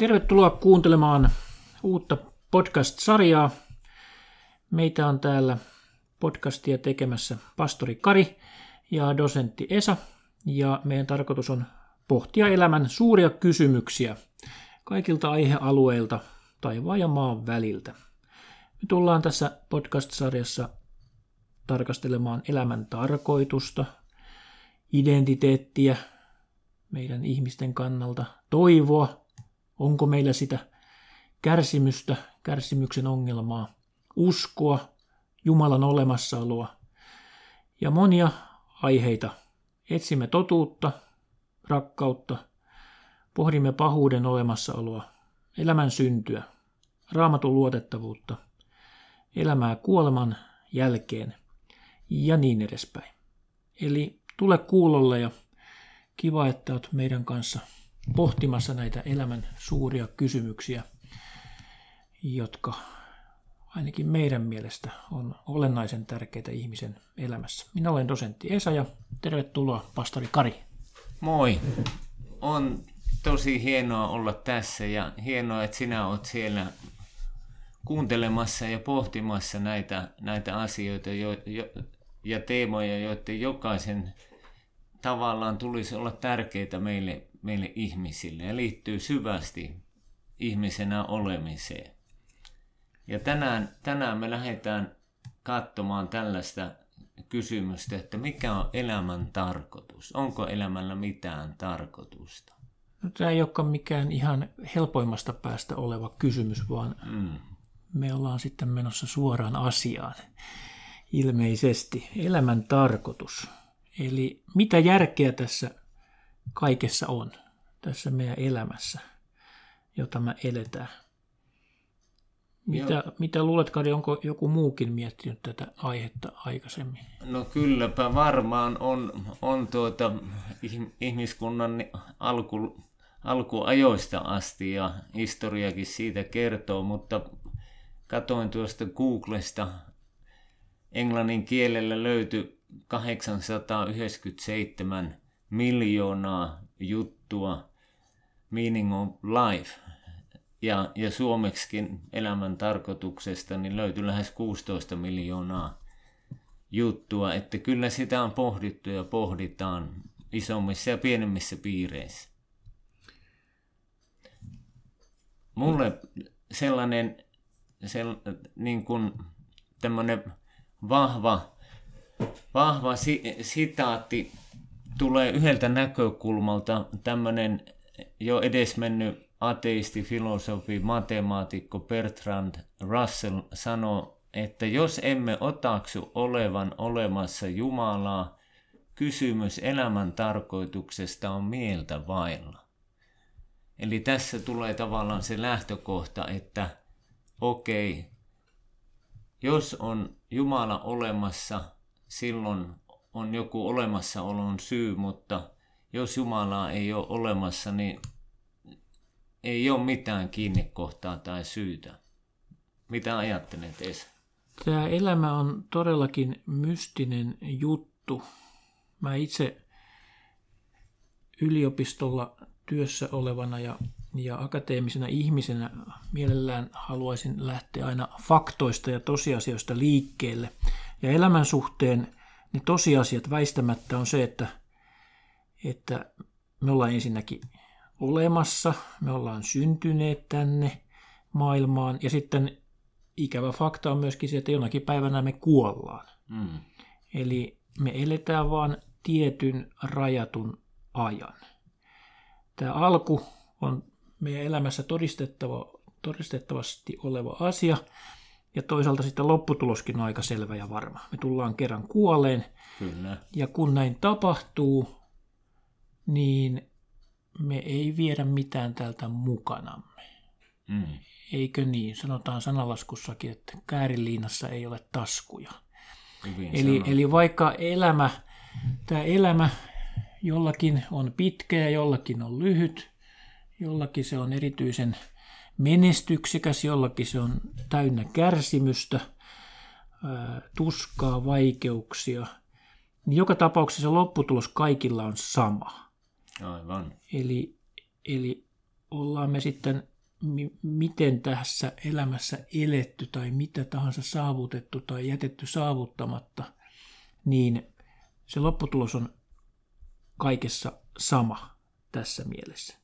Tervetuloa kuuntelemaan uutta podcast-sarjaa. Meitä on täällä podcastia tekemässä pastori Kari ja dosentti Esa. Ja meidän tarkoitus on pohtia elämän suuria kysymyksiä kaikilta aihealueilta taivaan ja maan väliltä. Me tullaan tässä podcast-sarjassa tarkastelemaan elämän tarkoitusta, identiteettiä, meidän ihmisten kannalta, toivoa, onko meillä sitä kärsimystä, kärsimyksen ongelmaa, uskoa, Jumalan olemassaoloa ja monia aiheita. Etsimme totuutta, rakkautta, pohdimme pahuuden olemassaoloa, elämän syntyä, raamatun luotettavuutta, elämää kuoleman jälkeen ja niin edespäin. Eli tule kuulolle ja kiva, että olet meidän kanssa pohtimassa näitä elämän suuria kysymyksiä, jotka ainakin meidän mielestä on olennaisen tärkeitä ihmisen elämässä. Minä olen dosentti Esa ja tervetuloa pastori Kari. Moi. On tosi hienoa olla tässä ja hienoa, että sinä olet siellä kuuntelemassa ja pohtimassa näitä, näitä asioita jo, jo, ja teemoja, joiden jokaisen tavallaan tulisi olla tärkeitä meille, meille ihmisille ja liittyy syvästi ihmisenä olemiseen. Ja tänään, tänään me lähdetään katsomaan tällaista kysymystä, että mikä on elämän tarkoitus? Onko elämällä mitään tarkoitusta? No, tämä ei olekaan mikään ihan helpoimmasta päästä oleva kysymys, vaan mm. me ollaan sitten menossa suoraan asiaan. Ilmeisesti elämän tarkoitus. Eli mitä järkeä tässä kaikessa on, tässä meidän elämässä, jota me eletään? Mitä, mitä luulet, Kari, onko joku muukin miettinyt tätä aihetta aikaisemmin? No kylläpä varmaan on, on tuota, ihmiskunnan alku, alkuajoista asti ja historiakin siitä kertoo, mutta katoin tuosta Googlesta, englannin kielellä löytyi 897 miljoonaa juttua Meaning of Life. Ja, ja suomeksikin elämän tarkoituksesta niin löytyi lähes 16 miljoonaa juttua, että kyllä sitä on pohdittu ja pohditaan isommissa ja pienemmissä piireissä. Mulle sellainen sell, niin kuin vahva vahva si- sitaatti tulee yhdeltä näkökulmalta tämmöinen jo edesmennyt ateisti, filosofi, matemaatikko Bertrand Russell sanoi, että jos emme otaksu olevan olemassa Jumalaa, kysymys elämän tarkoituksesta on mieltä vailla. Eli tässä tulee tavallaan se lähtökohta, että okei, jos on Jumala olemassa, silloin on joku olemassaolon syy, mutta jos Jumalaa ei ole olemassa, niin ei ole mitään kiinnekohtaa tai syytä. Mitä ajattelet Esa? Tämä elämä on todellakin mystinen juttu. Mä itse yliopistolla työssä olevana ja, ja akateemisena ihmisenä mielellään haluaisin lähteä aina faktoista ja tosiasioista liikkeelle. Ja elämän suhteen ne tosiasiat väistämättä on se, että, että me ollaan ensinnäkin olemassa, me ollaan syntyneet tänne maailmaan ja sitten ikävä fakta on myöskin se, että jonakin päivänä me kuollaan. Mm. Eli me eletään vaan tietyn rajatun ajan. Tämä alku on meidän elämässä todistettava, todistettavasti oleva asia, ja toisaalta sitten lopputuloskin on aika selvä ja varma. Me tullaan kerran kuoleen. Kyllä. Ja kun näin tapahtuu, niin me ei viedä mitään täältä mukanamme. Mm. Eikö niin? Sanotaan sanalaskussakin, että kääriliinassa ei ole taskuja. eli, eli vaikka elämä, tämä elämä jollakin on pitkä ja jollakin on lyhyt, jollakin se on erityisen menestyksikäs, jollakin se on täynnä kärsimystä, tuskaa, vaikeuksia. Niin joka tapauksessa lopputulos kaikilla on sama. Aivan. Eli, eli ollaan me sitten mi- miten tässä elämässä eletty tai mitä tahansa saavutettu tai jätetty saavuttamatta, niin se lopputulos on kaikessa sama tässä mielessä.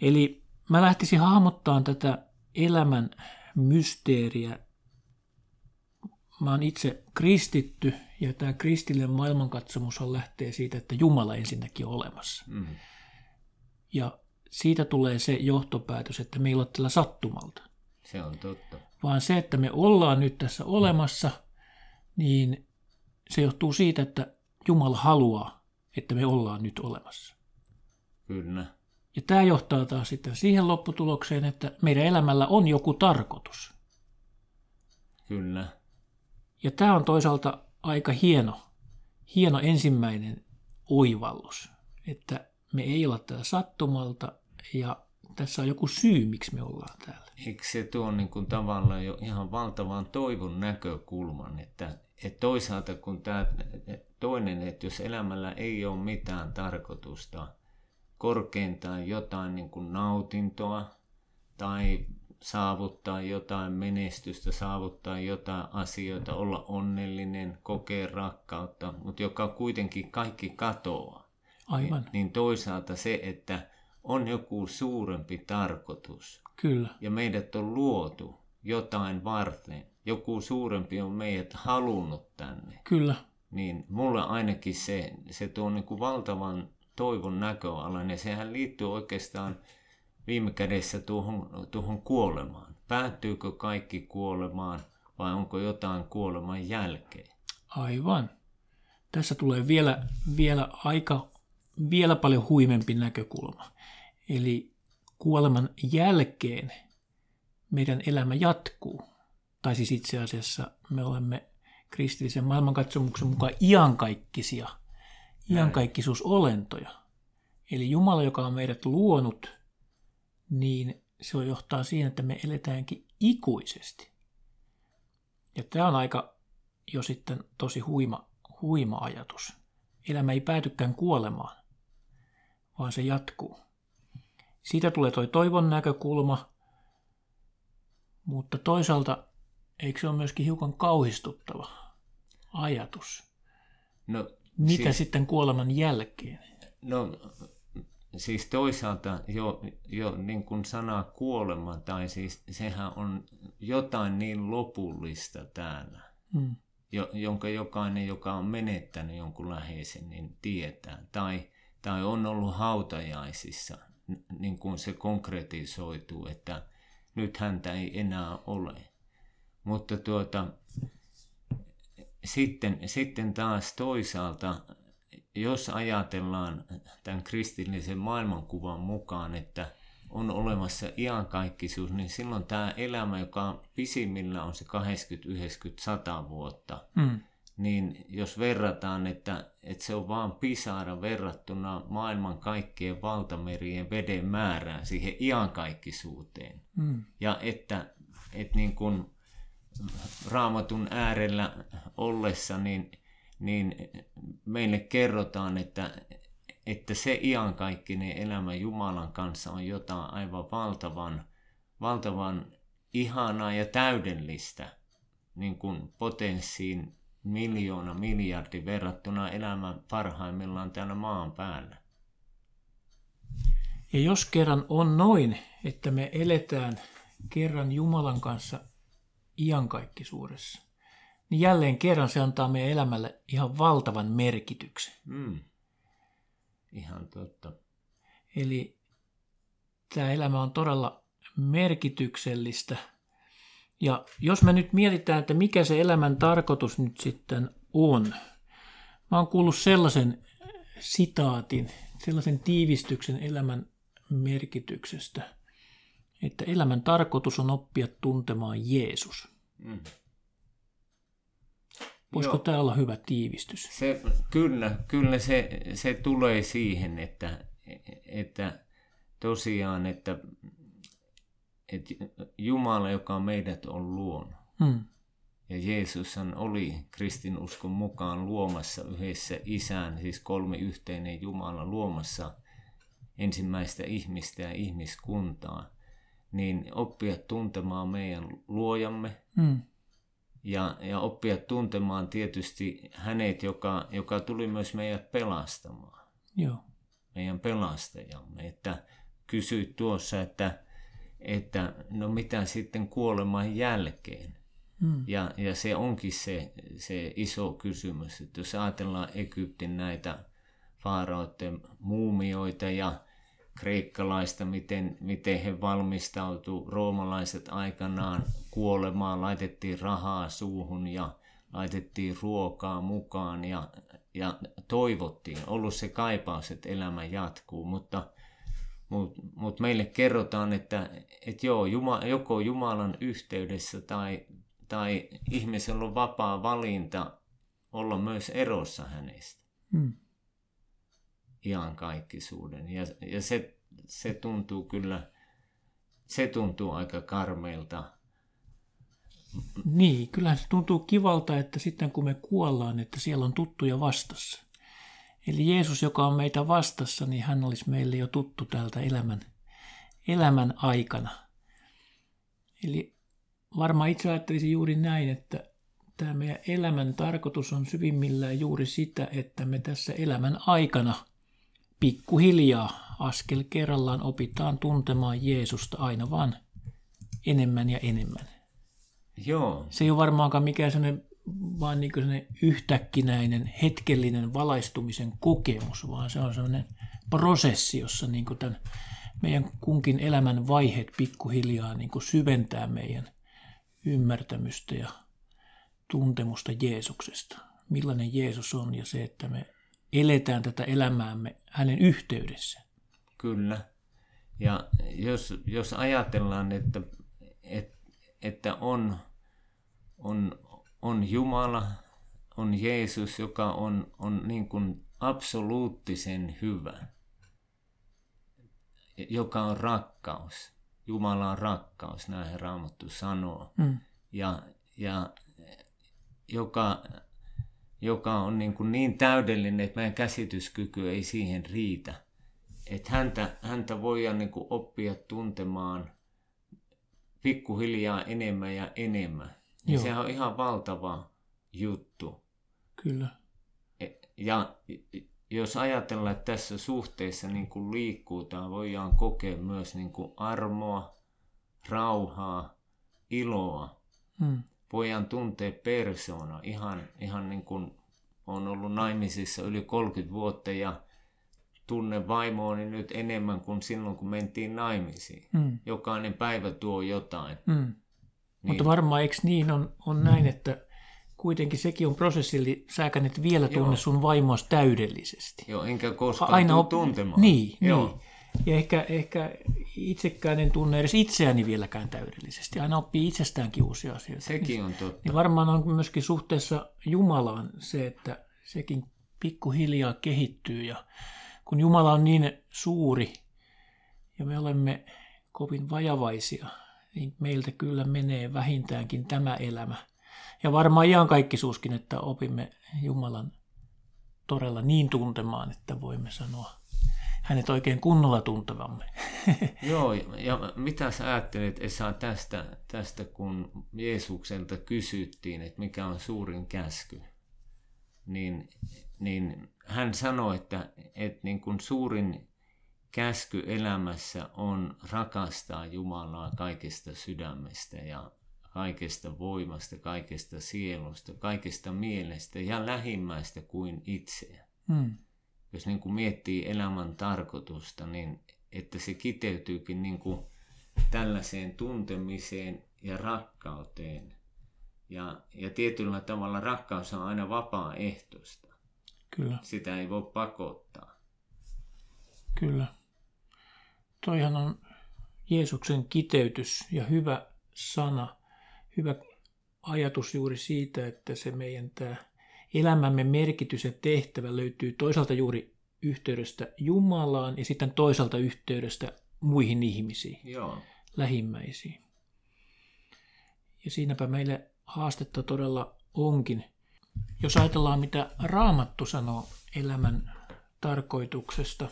Eli mä lähtisin hahmottamaan tätä elämän mysteeriä. Mä oon itse kristitty ja tämä kristillinen maailmankatsomus on lähtee siitä, että Jumala ensinnäkin on olemassa. Mm. Ja siitä tulee se johtopäätös, että me ei ole tällä sattumalta. Se on totta. Vaan se, että me ollaan nyt tässä olemassa, niin se johtuu siitä, että Jumala haluaa, että me ollaan nyt olemassa. Kyllä. Ja tämä johtaa taas sitten siihen lopputulokseen, että meidän elämällä on joku tarkoitus. Kyllä. Ja tämä on toisaalta aika hieno, hieno ensimmäinen oivallus, että me ei olla täällä sattumalta ja tässä on joku syy, miksi me ollaan täällä. Eikö se tuo niin kuin tavallaan jo ihan valtavan toivon näkökulman, että, että toisaalta kun tämä toinen, että jos elämällä ei ole mitään tarkoitusta, korkeintaan jotain niin kuin nautintoa tai saavuttaa jotain menestystä, saavuttaa jotain asioita, olla onnellinen, kokea rakkautta, mutta joka kuitenkin kaikki katoaa. Aivan. Niin, niin toisaalta se, että on joku suurempi tarkoitus. Kyllä. Ja meidät on luotu jotain varten. Joku suurempi on meidät halunnut tänne. Kyllä. Niin mulle ainakin se, se tuo niin kuin valtavan toivon näköalan. Ja sehän liittyy oikeastaan viime kädessä tuohon, tuohon kuolemaan. Päättyykö kaikki kuolemaan vai onko jotain kuoleman jälkeen? Aivan. Tässä tulee vielä, vielä aika vielä paljon huimempi näkökulma. Eli kuoleman jälkeen meidän elämä jatkuu. Tai siis itse asiassa me olemme kristillisen maailmankatsomuksen mukaan iankaikkisia, iankaikkisuusolentoja. Eli Jumala, joka on meidät luonut, niin se johtaa siihen, että me eletäänkin ikuisesti. Ja tämä on aika jo sitten tosi huima, huima ajatus. Elämä ei päätykään kuolemaan, vaan se jatkuu. Siitä tulee toi toivon näkökulma, mutta toisaalta eikö se ole myöskin hiukan kauhistuttava ajatus? No, Mitä siis, sitten kuoleman jälkeen? No siis toisaalta jo, jo niin kuin sana kuolema, tai siis sehän on jotain niin lopullista täällä, hmm. jo, jonka jokainen, joka on menettänyt jonkun läheisen, niin tietää. Tai, tai on ollut hautajaisissa, niin kuin se konkretisoituu, että nyt häntä ei enää ole. Mutta tuota, sitten, sitten taas toisaalta jos ajatellaan tämän kristillisen maailmankuvan mukaan, että on olemassa iankaikkisuus, niin silloin tämä elämä, joka pisimmillä on se 80, 90, 100 vuotta, mm. niin jos verrataan, että, että se on vain pisara verrattuna maailman kaikkien valtamerien veden määrään siihen iankaikkisuuteen, mm. ja että, että niin kuin raamatun äärellä ollessa, niin niin meille kerrotaan, että, että se iankaikkinen elämä Jumalan kanssa on jotain aivan valtavan, valtavan ihanaa ja täydellistä niin kuin potenssiin miljoona, miljardi verrattuna elämän parhaimmillaan täällä maan päällä. Ja jos kerran on noin, että me eletään kerran Jumalan kanssa iankaikkisuudessa, niin jälleen kerran se antaa meidän elämälle ihan valtavan merkityksen. Mm. Ihan totta. Eli tämä elämä on todella merkityksellistä. Ja jos me nyt mietitään, että mikä se elämän tarkoitus nyt sitten on. Mä oon kuullut sellaisen sitaatin, sellaisen tiivistyksen elämän merkityksestä, että elämän tarkoitus on oppia tuntemaan Jeesus. Mm. Voisiko Joo. tämä olla hyvä tiivistys? Se, kyllä, kyllä se, se tulee siihen, että, että tosiaan, että, että Jumala, joka meidät on luonut, hmm. ja Jeesushan oli kristinuskon mukaan luomassa yhdessä isään, siis kolmi yhteinen Jumala luomassa ensimmäistä ihmistä ja ihmiskuntaa, niin oppia tuntemaan meidän luojamme mm. ja, ja oppia tuntemaan tietysti hänet, joka, joka tuli myös meidät pelastamaan. Joo. Meidän pelastajamme. Että kysyit tuossa, että, että no mitä sitten kuoleman jälkeen. Mm. Ja, ja se onkin se, se iso kysymys, että jos ajatellaan Egyptin näitä faaraoiden muumioita ja kreikkalaista, miten, miten he valmistautu. Roomalaiset aikanaan kuolemaan, laitettiin rahaa suuhun ja laitettiin ruokaa mukaan ja, ja toivottiin, ollut se kaipaus, että elämä jatkuu, mutta mutta mut meille kerrotaan, että et joo, Juma, joko Jumalan yhteydessä tai, tai ihmisellä on vapaa valinta olla myös erossa hänestä. Hmm iankaikkisuuden. Ja, ja se, se tuntuu kyllä, se tuntuu aika karmeilta. Niin, kyllä se tuntuu kivalta, että sitten kun me kuollaan, että siellä on tuttuja vastassa. Eli Jeesus, joka on meitä vastassa, niin hän olisi meille jo tuttu täältä elämän, elämän aikana. Eli varmaan itse ajattelisin juuri näin, että tämä meidän elämän tarkoitus on syvimmillään juuri sitä, että me tässä elämän aikana – pikkuhiljaa askel kerrallaan opitaan tuntemaan Jeesusta aina vaan enemmän ja enemmän. Joo. Se ei ole varmaankaan mikään sellainen vaan niin sellainen yhtäkkinäinen hetkellinen valaistumisen kokemus, vaan se on sellainen prosessi, jossa niin kuin tämän meidän kunkin elämän vaiheet pikkuhiljaa niin kuin syventää meidän ymmärtämystä ja tuntemusta Jeesuksesta. Millainen Jeesus on ja se, että me eletään tätä elämäämme hänen yhteydessä. Kyllä. Ja jos, jos ajatellaan, että, että, että on, on, on Jumala, on Jeesus, joka on, on niin kuin absoluuttisen hyvä, joka on rakkaus. Jumala on rakkaus, näin Raamattu sanoo. Mm. Ja, ja joka joka on niin, kuin niin täydellinen, että meidän käsityskyky ei siihen riitä. Että häntä, häntä voidaan niin kuin oppia tuntemaan pikkuhiljaa enemmän ja enemmän. Ja sehän on ihan valtava juttu. Kyllä. E, ja jos ajatellaan, että tässä suhteessa niin kuin liikkuutaan, voidaan kokea myös niin kuin armoa, rauhaa, iloa. Hmm voidaan tuntea persona ihan, ihan niin kuin on ollut naimisissa yli 30 vuotta ja tunne vaimooni nyt enemmän kuin silloin, kun mentiin naimisiin. Mm. Jokainen päivä tuo jotain. Mm. Niin. Mutta varmaan eikö niin on, on näin, että kuitenkin sekin on prosessi, eli säkään et vielä tunne Joo. sun vaimoas täydellisesti. Joo, enkä koskaan Aina op... tuntemaan. Niin, Joo. niin. Ja ehkä, ehkä itsekään en tunne edes itseäni vieläkään täydellisesti. Aina oppii itsestäänkin uusia asioita. Sekin on totta. Niin varmaan on myöskin suhteessa Jumalaan se, että sekin pikkuhiljaa kehittyy. Ja kun Jumala on niin suuri ja me olemme kovin vajavaisia, niin meiltä kyllä menee vähintäänkin tämä elämä. Ja varmaan ihan suuskin, että opimme Jumalan todella niin tuntemaan, että voimme sanoa hänet oikein kunnolla tuntevamme. Joo, ja mitä sä ajattelet Esa tästä, tästä, kun Jeesukselta kysyttiin, että mikä on suurin käsky, niin, niin hän sanoi, että, että niin kuin suurin käsky elämässä on rakastaa Jumalaa kaikesta sydämestä ja kaikesta voimasta, kaikesta sielusta, kaikesta mielestä ja lähimmäistä kuin itseä. Hmm jos niin kuin miettii elämän tarkoitusta, niin että se kiteytyykin niin kuin tällaiseen tuntemiseen ja rakkauteen. Ja, ja tietyllä tavalla rakkaus on aina vapaaehtoista. Kyllä. Sitä ei voi pakottaa. Kyllä. Toihan on Jeesuksen kiteytys ja hyvä sana, hyvä ajatus juuri siitä, että se meidän tämä elämämme merkitys ja tehtävä löytyy toisaalta juuri yhteydestä Jumalaan ja sitten toisaalta yhteydestä muihin ihmisiin, Joo. lähimmäisiin. Ja siinäpä meille haastetta todella onkin. Jos ajatellaan, mitä Raamattu sanoo elämän tarkoituksesta,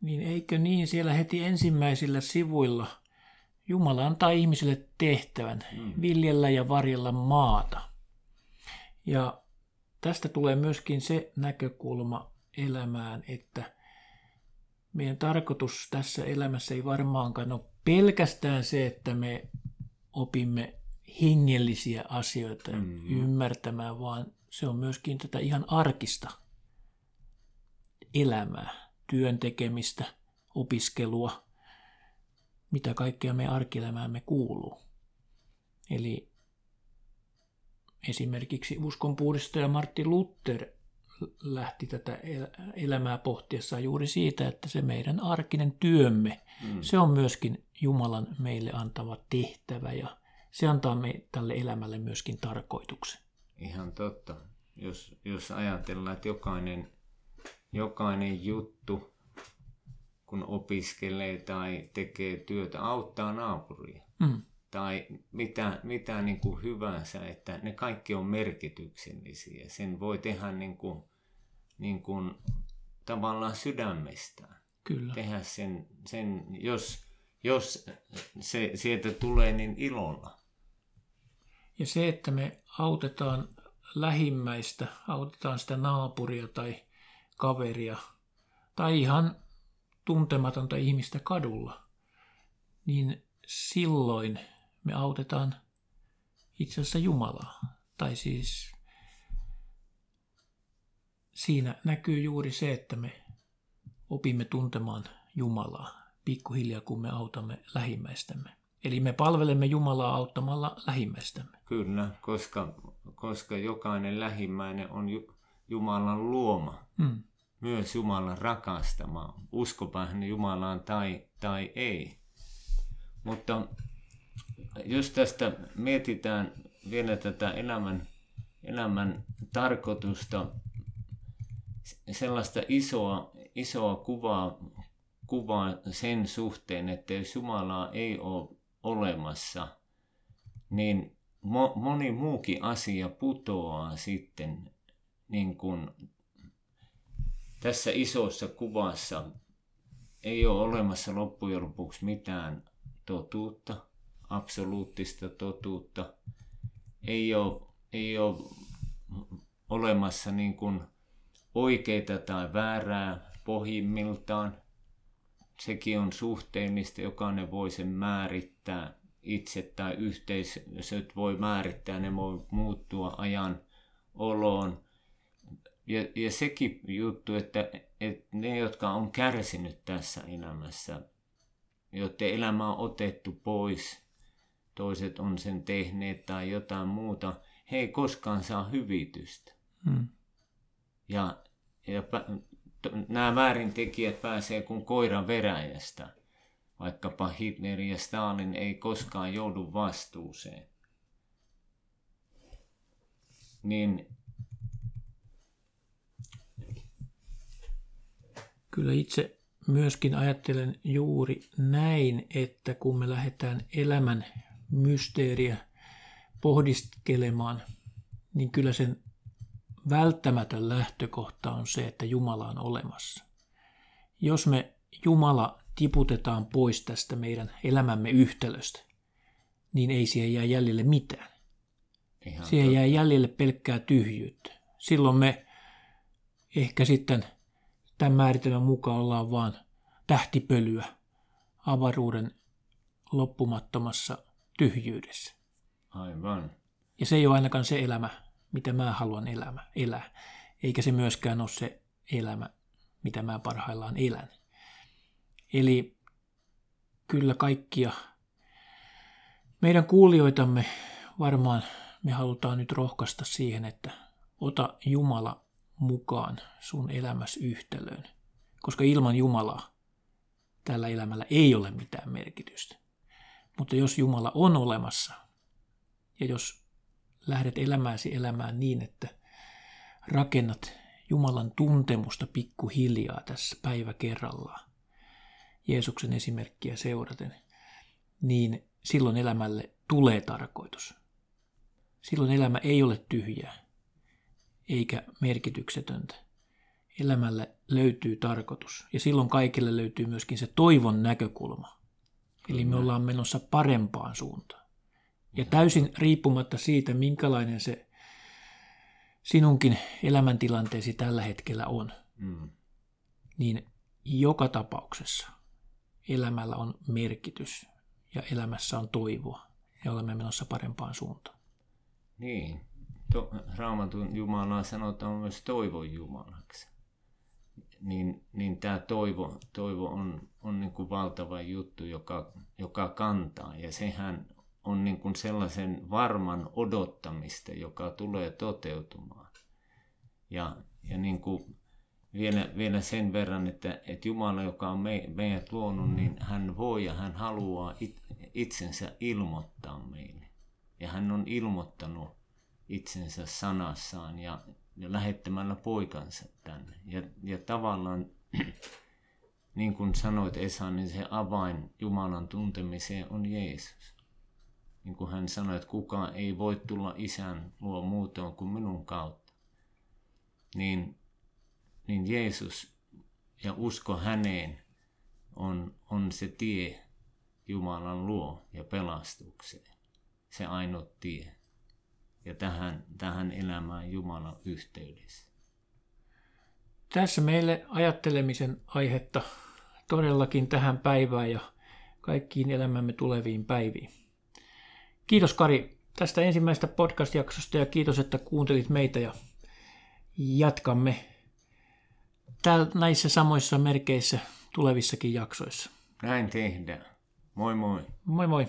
niin eikö niin siellä heti ensimmäisillä sivuilla Jumala antaa ihmisille tehtävän mm. viljellä ja varjella maata. Ja tästä tulee myöskin se näkökulma elämään, että meidän tarkoitus tässä elämässä ei varmaankaan ole pelkästään se, että me opimme hengellisiä asioita mm. ymmärtämään, vaan se on myöskin tätä ihan arkista elämää, työn tekemistä, opiskelua, mitä kaikkea me arkielämäämme kuuluu. Eli esimerkiksi uskonpuhdistaja Martti Luther lähti tätä elämää pohtiessaan juuri siitä, että se meidän arkinen työmme, mm. se on myöskin Jumalan meille antama tehtävä ja se antaa me tälle elämälle myöskin tarkoituksen. Ihan totta. Jos, jos ajatellaan, että jokainen, jokainen juttu, kun opiskelee tai tekee työtä, auttaa naapuria. Mm. Tai mitä, mitä niin kuin hyvänsä, että ne kaikki on merkityksellisiä. Sen voi tehdä niin kuin, niin kuin tavallaan sydämestään. Kyllä. Tehdä sen, sen jos, jos se sieltä tulee, niin ilolla. Ja se, että me autetaan lähimmäistä, autetaan sitä naapuria tai kaveria tai ihan tuntematonta ihmistä kadulla, niin silloin me autetaan itse asiassa Jumalaa. Tai siis siinä näkyy juuri se, että me opimme tuntemaan Jumalaa pikkuhiljaa, kun me autamme lähimmäistämme. Eli me palvelemme Jumalaa auttamalla lähimmäistämme. Kyllä, koska, koska jokainen lähimmäinen on Jumalan luoma. Mm. Myös Jumalan rakastama. Uskopa hän Jumalaan tai, tai ei. Mutta jos tästä mietitään vielä tätä elämän, elämän tarkoitusta, sellaista isoa, isoa kuvaa, kuvaa sen suhteen, että jos Jumalaa ei ole olemassa, niin mo, moni muukin asia putoaa sitten niin kuin tässä isossa kuvassa ei ole olemassa loppujen lopuksi mitään totuutta, absoluuttista totuutta. Ei ole, ei ole olemassa niin kuin oikeita tai väärää pohjimmiltaan sekin on suhteellista, jokainen voi sen määrittää itse tai yhteisöt voi määrittää, ne voi muuttua ajan oloon. Ja, ja sekin juttu, että, että ne, jotka on kärsinyt tässä elämässä, joiden elämä on otettu pois, toiset on sen tehneet tai jotain muuta, he ei koskaan saa hyvitystä. Hmm. Ja, ja nämä väärintekijät pääsee kuin koiran veräjästä. Vaikkapa Hitler ja Stalin ei koskaan joudu vastuuseen. Niin Kyllä itse myöskin ajattelen juuri näin, että kun me lähdetään elämän mysteeriä pohdiskelemaan, niin kyllä sen välttämätön lähtökohta on se, että Jumala on olemassa. Jos me Jumala tiputetaan pois tästä meidän elämämme yhtälöstä, niin ei siihen jää jäljelle mitään. Ihan siihen totta. jää jäljelle pelkkää tyhjyyttä. Silloin me ehkä sitten tämän määritelmän mukaan ollaan vaan tähtipölyä avaruuden loppumattomassa tyhjyydessä. Aivan. Ja se ei ole ainakaan se elämä, mitä mä haluan elämä, elää. Eikä se myöskään ole se elämä, mitä mä parhaillaan elän. Eli kyllä kaikkia meidän kuulijoitamme varmaan me halutaan nyt rohkaista siihen, että ota Jumala mukaan sun elämässä yhtälöön. Koska ilman Jumalaa tällä elämällä ei ole mitään merkitystä. Mutta jos Jumala on olemassa, ja jos lähdet elämääsi elämään niin, että rakennat Jumalan tuntemusta pikkuhiljaa tässä päivä kerrallaan, Jeesuksen esimerkkiä seuraten, niin silloin elämälle tulee tarkoitus. Silloin elämä ei ole tyhjää eikä merkityksetöntä. Elämälle löytyy tarkoitus. Ja silloin kaikille löytyy myöskin se toivon näkökulma. Eli me ollaan menossa parempaan suuntaan. Ja täysin riippumatta siitä, minkälainen se sinunkin elämäntilanteesi tällä hetkellä on, mm. niin joka tapauksessa elämällä on merkitys ja elämässä on toivoa ja olemme menossa parempaan suuntaan. Niin, to, Raamatun Jumalaa sanotaan myös toivon Jumalaksi. Niin, niin tämä toivo, toivo on, on niin kuin valtava juttu, joka, joka kantaa. Ja sehän on niin kuin sellaisen varman odottamista, joka tulee toteutumaan. Ja, ja niin kuin vielä, vielä sen verran, että, että Jumala, joka on me, meidät luonut, niin hän voi ja hän haluaa it, itsensä ilmoittaa meille. Ja hän on ilmoittanut itsensä sanassaan ja, ja lähettämällä poikansa tänne. Ja, ja tavallaan, niin kuin sanoit Esa, niin se avain Jumalan tuntemiseen on Jeesus. Niin kuin hän sanoi, että kukaan ei voi tulla isän luo muutoin kuin minun kautta. Niin, niin Jeesus ja usko häneen on, on se tie Jumalan luo ja pelastukseen. Se ainut tie. Ja tähän, tähän elämään Jumalan yhteydessä. Tässä meille ajattelemisen aihetta todellakin tähän päivään ja kaikkiin elämämme tuleviin päiviin. Kiitos Kari tästä ensimmäisestä podcast-jaksosta ja kiitos, että kuuntelit meitä ja jatkamme täällä näissä samoissa merkeissä tulevissakin jaksoissa. Näin tehdään. Moi moi. Moi moi.